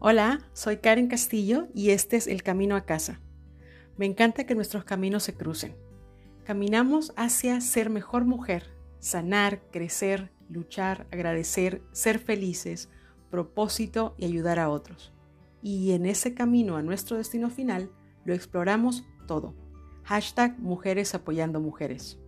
Hola, soy Karen Castillo y este es El Camino a Casa. Me encanta que nuestros caminos se crucen. Caminamos hacia ser mejor mujer, sanar, crecer, luchar, agradecer, ser felices, propósito y ayudar a otros. Y en ese camino a nuestro destino final lo exploramos todo. Hashtag Mujeres apoyando mujeres.